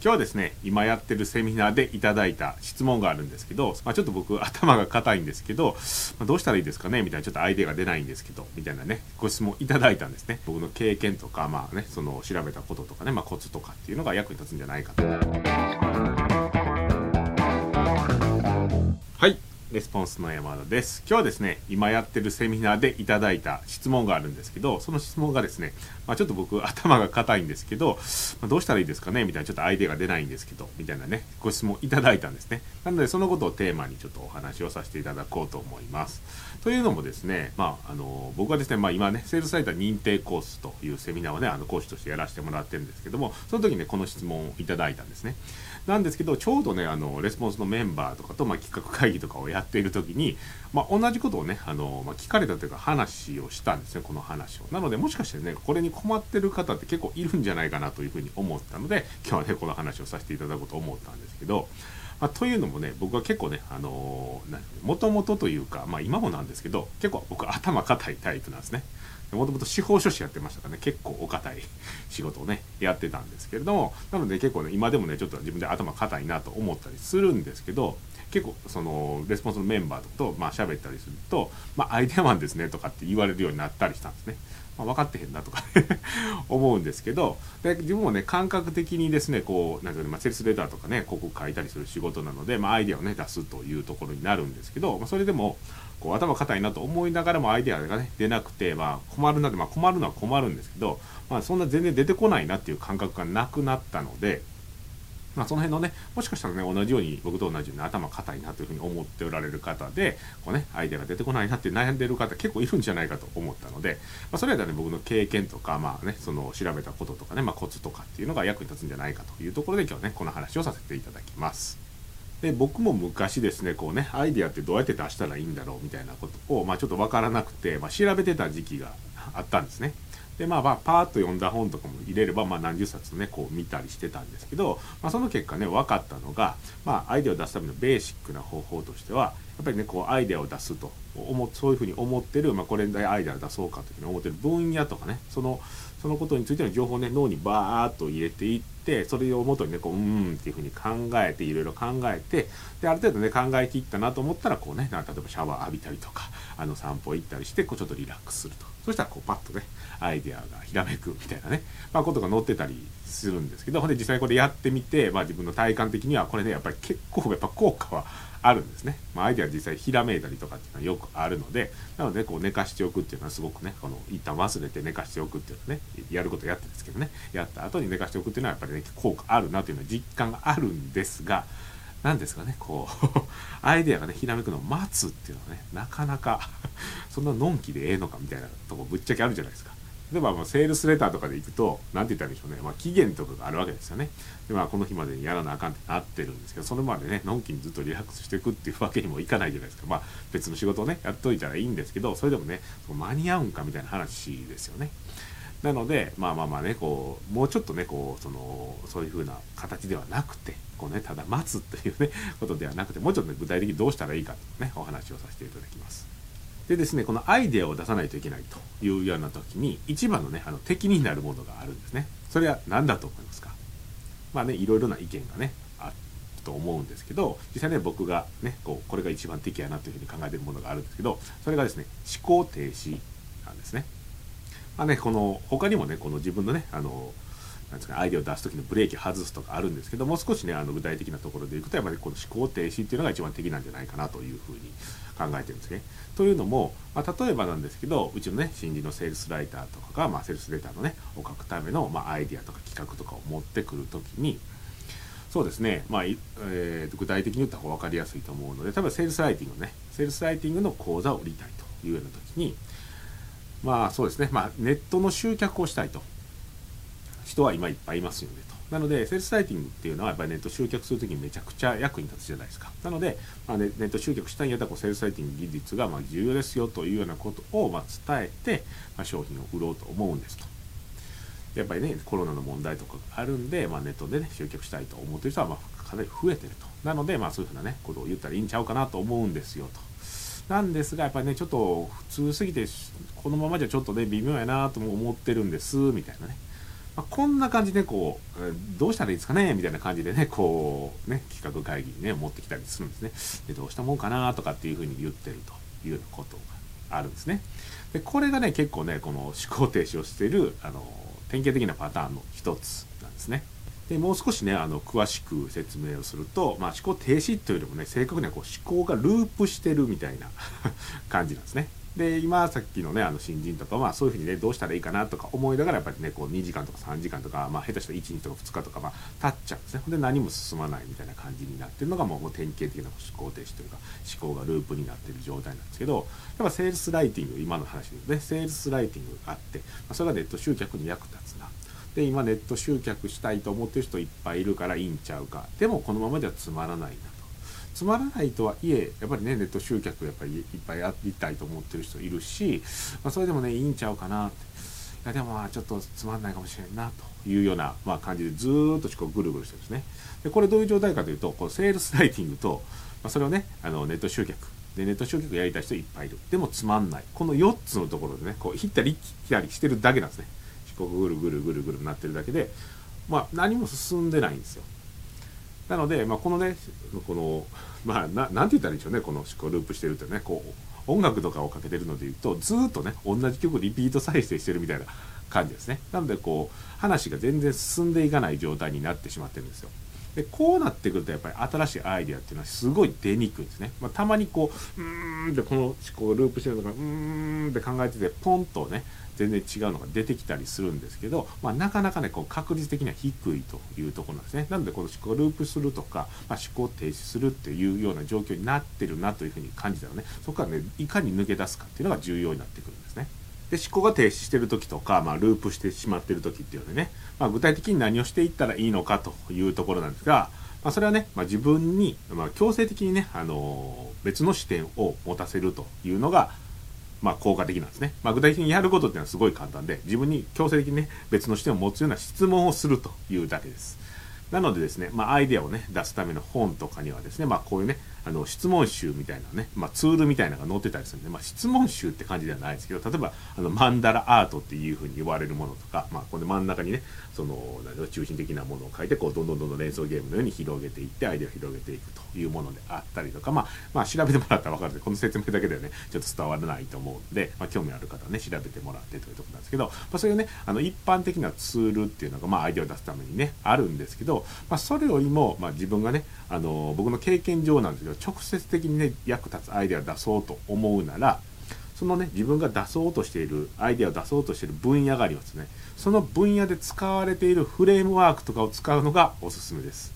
今日はですね今やってるセミナーでいただいた質問があるんですけど、まあ、ちょっと僕頭が硬いんですけど、まあ、どうしたらいいですかねみたいなちょっとアイデアが出ないんですけどみたいなねご質問いただいたんですね。僕の経験とかまあねその調べたこととかね、まあ、コツとかっていうのが役に立つんじゃないかと。はい。レスポンスの山田です。今日はですね、今やってるセミナーでいただいた質問があるんですけど、その質問がですね、まあ、ちょっと僕頭が硬いんですけど、まあ、どうしたらいいですかね？みたいなちょっとアイデアが出ないんですけど、みたいなね、ご質問いただいたんですね。なのでそのことをテーマにちょっとお話をさせていただこうと思います。というのもですね、まあ、あの、僕はですね、まあ今ね、セールスサイター認定コースというセミナーをね、あの講師としてやらせてもらってるんですけども、その時にね、この質問をいただいたんですね。なんですけど、ちょうどね、あの、レスポンスのメンバーとかと、まあ、企画会議とかをやっている時に、まあ、同じことをね、あの、まあ、聞かれたというか話をしたんですね、この話を。なので、もしかしてね、これに困ってる方って結構いるんじゃないかなというふうに思ったので、今日はね、この話をさせていただこうと思ったんですけど、まあ、というのもね、僕は結構ね、あのもともとというか、まあ今もなんですけど、結構僕頭固いタイプなんですね。もともと司法書士やってましたからね、結構お堅い 仕事をね、やってたんですけれども、なので結構ね、今でもね、ちょっと自分で頭固いなと思ったりするんですけど、結構そのレスポンスのメンバーとまあ喋ったりすると、まあ、アイデアマンですねとかって言われるようになったりしたんですね。まあ、分かってへんなとか 思うんですけどで自分もね感覚的にですねこうなんか、ね、まあ、セールスレターとかね広告書いたりする仕事なので、まあ、アイデアをね出すというところになるんですけど、まあ、それでもこう頭固いなと思いながらもアイデアがね出なくて、まあ、困るなって、まあ、困るのは困るんですけど、まあ、そんな全然出てこないなっていう感覚がなくなったので。まあ、その辺のね、もしかしたらね、同じように、僕と同じように頭固いなというふうに思っておられる方で、こうね、アイデアが出てこないなって悩んでる方結構いるんじゃないかと思ったので、まあ、それはね、僕の経験とか、まあね、その調べたこととかね、まあ、コツとかっていうのが役に立つんじゃないかというところで今日はね、この話をさせていただきます。で僕も昔ですねこうねアイデアってどうやって出したらいいんだろうみたいなことを、まあ、ちょっと分からなくて、まあ、調べてた時期があったんですね。でまあまあパーッと読んだ本とかも入れれば、まあ、何十冊ねこう見たりしてたんですけど、まあ、その結果ね分かったのが、まあ、アイデアを出すためのベーシックな方法としてはやっぱりねこうアイデアを出すと思そういうふうに思ってる、まあ、これでアイデアを出そうかというふうに思ってる分野とかねそのそのことについての情報をね脳にバーッと入れていってそれをもとにねこううんっていうふうに考えていろいろ考えてである程度ね考えきったなと思ったらこうね例えばシャワー浴びたりとかあの散歩行ったりしてこうちょっとリラックスすると。そしたらこうパッとねアイデアがひらめくみたいなね、まあ、ことが載ってたりするんですけどほんで実際これやってみて、まあ、自分の体感的にはこれねやっぱり結構やっぱ効果はあるんですね。まあ、アイデア実際ひらめいたりとかっていうのはよくあるので、なのでこう寝かしておくっていうのはすごくね、この一旦忘れて寝かしておくっていうのはね、やることやってんですけどね、やった後に寝かしておくっていうのはやっぱりね、効果あるなというのは実感があるんですが、何ですかね、こう アイデアがね、ひらめくのを待つっていうのはね、なかなか そんなのんきでええのかみたいなとこぶっちゃけあるじゃないですか。例えば、まセールスレターとかで行くと、何て言ったらいいんでしょうね。まあ、期限とかがあるわけですよね。で、まあ、この日までにやらなあかんってなってるんですけど、それまでね、のんきにずっとリラックスしていくっていうわけにもいかないじゃないですか。まあ、別の仕事をね、やっといたらいいんですけど、それでもね、間に合うんかみたいな話ですよね。なので、まあまあまあね、こう、もうちょっとね、こう、その、そういう風な形ではなくて、こうね、ただ待つというね、ことではなくて、もうちょっとね、具体的にどうしたらいいかとね、お話をさせていただきます。でですね、このアイデアを出さないといけないというような時に、一番のね、あの敵になるものがあるんですね。それは何だと思いますか？まあね、いろいろな意見がね、あると思うんですけど、実際ね、僕がね、こう、これが一番敵やなというふうに考えているものがあるんですけど、それがですね、思考停止なんですね。まあね、この、他にもね、この自分のね、あの、なんですかアイデアを出す時のブレーキ外すとかあるんですけどもう少しねあの具体的なところでいくとやっぱりこの思考停止っていうのが一番敵なんじゃないかなというふうに考えてるんですね。というのも、まあ、例えばなんですけどうちのね新人のセールスライターとかが、まあ、セールスレターのねを書くための、まあ、アイデアとか企画とかを持ってくる時にそうですね、まあえー、具体的に言った方が分かりやすいと思うので例えばセールスライティングのねセールスライティングの講座を売りたいというような時にまあそうですね、まあ、ネットの集客をしたいと人は今いっぱいいますよねと。なので、セールスライティングっていうのはやっぱりネット集客するときにめちゃくちゃ役に立つじゃないですか。なので、まあ、ネット集客したいんやったらセールスライティング技術がま重要ですよというようなことをま伝えて、ま、商品を売ろうと思うんですと。やっぱりね、コロナの問題とかがあるんで、まあ、ネットでね、集客したいと思ってる人はまかなり増えてると。なので、まあそういうふうなね、ことを言ったらいいんちゃうかなと思うんですよと。なんですが、やっぱりね、ちょっと普通すぎて、このままじゃちょっとね、微妙やなとも思ってるんです、みたいなね。まあ、こんな感じでこう、どうしたらいいですかねみたいな感じでね、こう、ね、企画会議にね、持ってきたりするんですね。で、どうしたもんかなとかっていうふうに言ってるというようなことがあるんですね。で、これがね、結構ね、この思考停止をしている、あの、典型的なパターンの一つなんですね。でもう少しねあの詳しく説明をすると、まあ、思考停止というよりもね正確にはこう思考がループしてるみたいな 感じなんですね。で今さっきのねあの新人とかはそういうふうにねどうしたらいいかなとか思いながらやっぱりねこう2時間とか3時間とか、まあ、下手したら1日とか2日とかまあ経っちゃうんですね。で何も進まないみたいな感じになってるのがもう典型的な思考停止というか思考がループになってる状態なんですけどやっぱセールスライティング今の話でねセールスライティングがあって、まあ、それがネット集客に役立つな。で今ネット集客したいと思ってる人いっぱいいるからいいんちゃうか。でもこのままではつまらないな。つまらないとはいえやっぱりねネット集客やっぱりいっぱいやりたいと思ってる人いるし、まあ、それでもねいいんちゃうかなって。いやでもちょっとつまんないかもしれんなというような、まあ、感じでずっと思考ぐるぐるしてるんですね。でこれどういう状態かというとこのセールスライティングと、まあ、それをねあのネット集客。でネット集客やりたい人いっぱいいる。でもつまんない。この4つのところでねこう行ったり来たりしてるだけなんですね。思考がぐるぐるぐるぐるなってるだけでまあ何も進んでないんですよ。なので、まあ、このねこのまあななんて言ったらいいんでしょうねこの思考ループしてるってねこう音楽とかをかけてるので言うとずっとね同じ曲リピート再生してるみたいな感じですね。なのでこう話が全然進んでいかない状態になってしまってるんですよ。でこうなってくるとやっぱり新しいアイデアっていうのはすごい出にくいんですね、まあ、たまにこううーんってこの思考ループしてるのがうーんって考えててポンとね全然違うのが出てきたりするんですけど、まあ、なかなかねこう確率的には低いというところなんですね。なのでこの思考ループするとか、まあ、思考停止するっていうような状況になってるなというふうに感じたらね。そこからねいかに抜け出すかっていうのが重要になってくるんですね。で思考が停止してる時とか、まあ、ループしてしまってる時っていうのでね、まあ、具体的に何をしていったらいいのかというところなんですが、まあ、それはね、まあ、自分に、まあ、強制的にね、あのー、別の視点を持たせるというのが、まあ、効果的なんですね。まあ、具体的にやることっていうのはすごい簡単で、自分に強制的にね、別の視点を持つような質問をするというだけです。なのでですね、まあ、アイデアをね、出すための本とかにはですね、まあ、こういうね、あの、質問集みたいなね、まあ、ツールみたいなのが載ってたりするんで、まあ、質問集って感じではないですけど、例えば、あの、マンダラアートっていうふうに言われるものとか、まあ、この真ん中にね、その、中心的なものを書いて、こう、どんどんどんどん連想ゲームのように広げていって、アイデアを広げていくというものであったりとか、まあ、まあ、調べてもらったら分かるんで、この説明だけではね、ちょっと伝わらないと思うんで、まあ、興味ある方はね、調べてもらってというとこなんですけど、まあ、そういうね、あの、一般的なツールっていうのが、まあ、アイデアを出すためにね、あるんですけど、まあ、それよりも、まあ、自分がね、あの、僕の経験上なんですけど、直接的にね、役立つアイデアを出そうと思うなら、そのね、自分が出そうとしている、アイデアを出そうとしている分野がありますね。その分野で使われているフレームワークとかを使うのがおすすめです。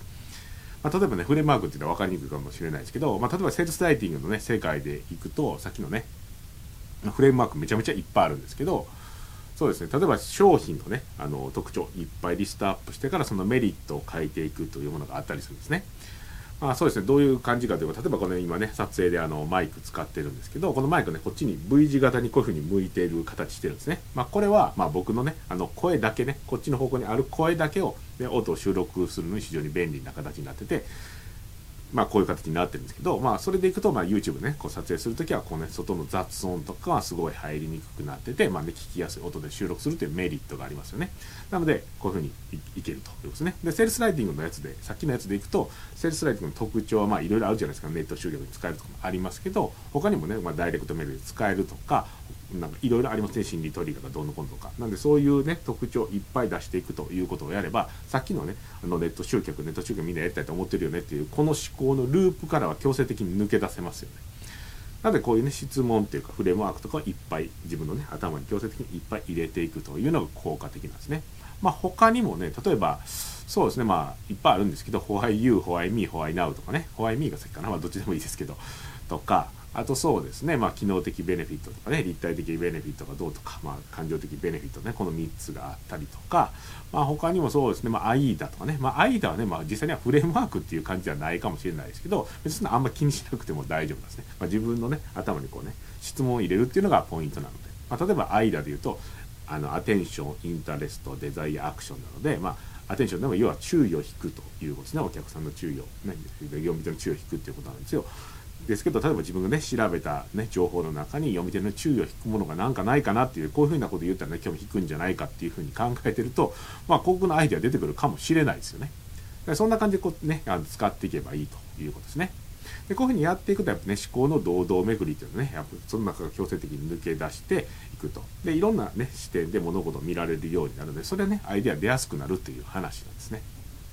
まあ、例えばね、フレームワークっていうのは分かりにくいかもしれないですけど、まあ、例えばセールスライティングのね、世界でいくと、さっきのね、フレームワークめちゃめちゃいっぱいあるんですけど、そうですね、例えば商品のね、あの特徴いっぱいリストアップしてからそのメリットを書いていくというものがあったりするんですね。あ、そうですね、どういう感じかというと、例えばこの今ね、撮影であのマイク使ってるんですけど、このマイクね、こっちに V 字型にこういう風に向いている形してるんですね。まあ、これは、まあ、僕のね、あの声だけね、こっちの方向にある声だけを、ね、音を収録するのに非常に便利な形になってて、まあこういう形になってるんですけど、まあそれでいくと、まあ YouTube ね、こう撮影するときは、こうね、外の雑音とかはすごい入りにくくなってて、まあね、聞きやすい音で収録するというメリットがありますよね。なので、こういうふうにいけるということですね。で、セールスライティングのやつで、さっきのやつでいくと、セールスライティングの特徴は、まあいろいろあるじゃないですか。ネット集客に使えるとかもありますけど、他にもね、まあダイレクトメールで使えるとか、なんかいろいろありますね、心理トリガーがどうのこうのとか。なんでそういうね、特徴をいっぱい出していくということをやれば、さっきのね、あのネット集客、ネット集客みんなやりたいと思ってるよねっていう、この思考のループからは強制的に抜け出せますよね。なのでこういうね、質問っていうかフレームワークとかをいっぱい自分のね、頭に強制的にいっぱい入れていくというのが効果的なんですね。まあ他にもね、例えば、そうですね、まあいっぱいあるんですけど、Why You, Why Me, Why Now とかね、Why Me が先かな、まあどっちでもいいですけど、とか、あとそうですね、まあ、機能的ベネフィットとかね、立体的ベネフィットがどうとか、まあ、感情的ベネフィットね、この3つがあったりとか、まあ、他にもそうですね、まあ、AIDA とかね、まあ、AIDA はね、まあ、実際にはフレームワークっていう感じではないかもしれないですけど、別にあんま気にしなくても大丈夫ですね。まあ、自分のね、頭にこうね、質問を入れるっていうのがポイントなので、まあ、例えば AIDA で言うと、あの、アテンション、インタレスト、デザイア、アクションなので、まあ、アテンションでも要は注意を引くということですね。お客さんの注意を、ね、業務上の注意を引くっていうことなんですよ。ですけど例えば自分がね調べた、ね、情報の中に読み手の注意を引くものがなんかないかなっていうこういうふうなこと言ったらね興味引くんじゃないかっていうふうに考えてるとまあ広告のアイデア出てくるかもしれないですよね。そんな感じでこうねあの使っていけばいいということですね。でこういうふうにやっていくとやっぱね思考の堂々巡りっていうのねやっぱその中が強制的に抜け出していくとでいろんなね視点で物事を見られるようになるのでそれはねアイデア出やすくなるという話なんですね。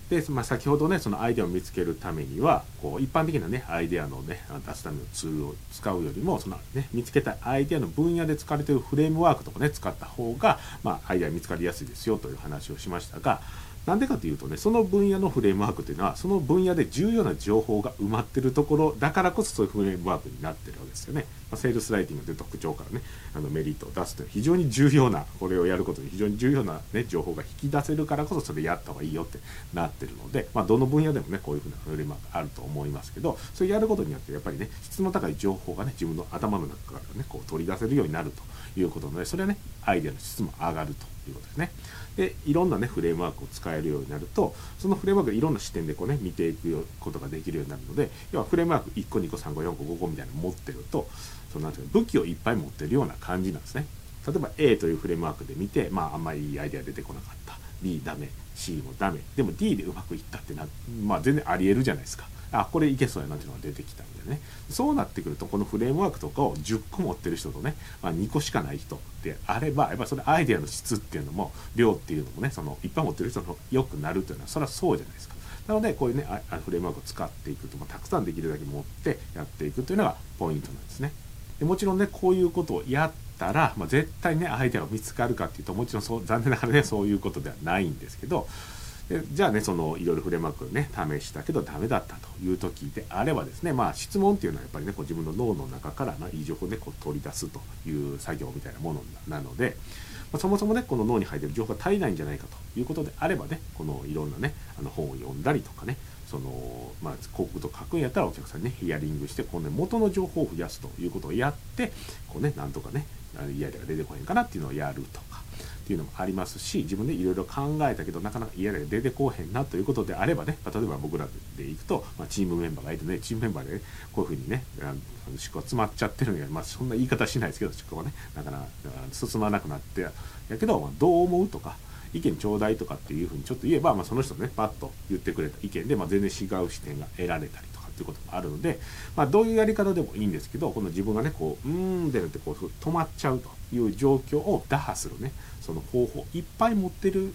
で、まあ、先ほどねそのアイデアを見つけるためにはこう一般的なねアイデアのね出すためのツールを使うよりもその、ね、見つけたアイデアの分野で使われているフレームワークとかね使った方が、まあ、アイデア見つかりやすいですよという話をしましたがなんでかというとね、その分野のフレームワークというのは、その分野で重要な情報が埋まってるところだからこそそういうフレームワークになってるわけですよね。ま、セールスライティングという特徴からね、あのメリットを出すという非常に重要な、これをやることに非常に重要な、ね、情報が引き出せるからこそそれやった方がいいよってなってるので、まあ、どの分野でもね、こういうふうなフレームワークあると思いますけど、それやることによってやっぱりね、質の高い情報がね、自分の頭の中からね、こう取り出せるようになるということなので、それはね、アイデアの質も上がるということですね。でいろんなねフレームワークを使えるようになるとそのフレームワークいろんな視点でこうね見ていくことができるようになるので要はフレームワーク1個2個3個4個5個みたいなの持ってるとそのなんていう武器をいっぱい持ってるような感じなんですね。例えば A というフレームワークで見てまああんまりいいアイデア出てこなかった。B ダメ。C もダメ。でも D でうまくいったってなまあ全然ありえるじゃないですか。あこれいけそうやなっていうのが出てきたんでね。そうなってくるとこのフレームワークとかを10個持ってる人とね、まあ、2個しかない人であればやっぱそれアイデアの質っていうのも量っていうのもねそのいっぱい持ってる人の良くなるというのはそれはそうじゃないですか。なのでこういうねフレームワークを使っていくと、まあ、たくさんできるだけ持ってやっていくというのがポイントなんですね。でもちろんねこういうことをやったら、まあ、絶対ねアイデアが見つかるかっていうともちろんそう残念ながらねそういうことではないんですけどでじゃあねそのいろいろフレームワークね試したけどダメだったという時であればですねまあ質問っていうのはやっぱりねこう自分の脳の中からのいい情報をねこう取り出すという作業みたいなものなので、まあ、そもそもねこの脳に入ってる情報が足りないんじゃないかということであればねこのいろんなねあの本を読んだりとかねそのまあ、広告と書くんやったらお客さんにねヒアリングしてこう、ね、元の情報を増やすということをやってこうねなんとかね嫌でが出てこへんかなっていうのをやるとかっていうのもありますし自分でいろいろ考えたけどなかなか嫌で出てこへんなということであればね、まあ、例えば僕らでいくと、まあ、チームメンバーがいてねチームメンバーで、ね、こういうふうにねあの思考が詰まっちゃってるのに、まあ、そんな言い方しないですけど思考がねなかなか進まなくなってやけど、まあ、どう思うとか意見ちょうだいとかっていうふうにちょっと言えば、まあ、その人ねパッと言ってくれた意見で、まあ、全然違う視点が得られたりとかっていうこともあるので、まあ、どういうやり方でもいいんですけどこの自分がねこううーんでってこう止まっちゃうという状況を打破するねその方法いっぱい持ってる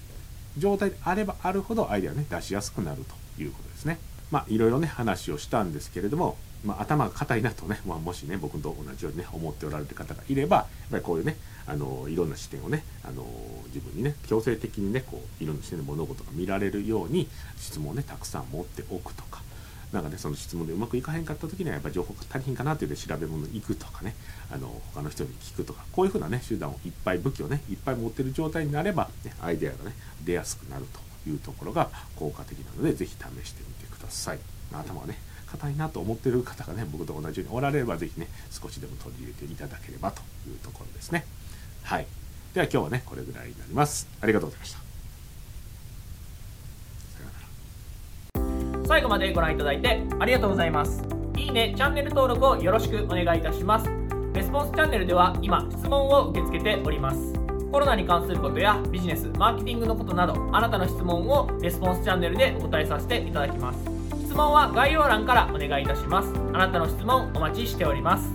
状態であればあるほどアイデアね出しやすくなるということですね。まあいろいろね話をしたんですけれども、まあ、頭が硬いなとね、まあ、もしね僕と同じようにね思っておられる方がいればやっぱりこういうねあのいろんな視点をねあの自分にね強制的にねこういろんな視点で物事が見られるように質問をねたくさん持っておくとかなんかねその質問でうまくいかへんかった時にはやっぱり情報が足りひんかなっていうで調べ物に行くとかねあの他の人に聞くとかこういうふうなね手段をいっぱい武器をねいっぱい持ってる状態になれば、ね、アイデアがね出やすくなるというところが効果的なので是非試してみてください。頭がね硬いなと思ってる方がね僕と同じようにおられれば是非ね少しでも取り入れていただければというところですね。はい。では今日はねこれぐらいになります。ありがとうございました。最後までご覧いただいてありがとうございますいいねチャンネル登録をよろしくお願いいたしますレスポンスチャンネルでは今質問を受け付けておりますコロナに関することやビジネスマーケティングのことなどあなたの質問をレスポンスチャンネルでお答えさせていただきます問は概要欄からお願いいたします。あなたの質問お待ちしております。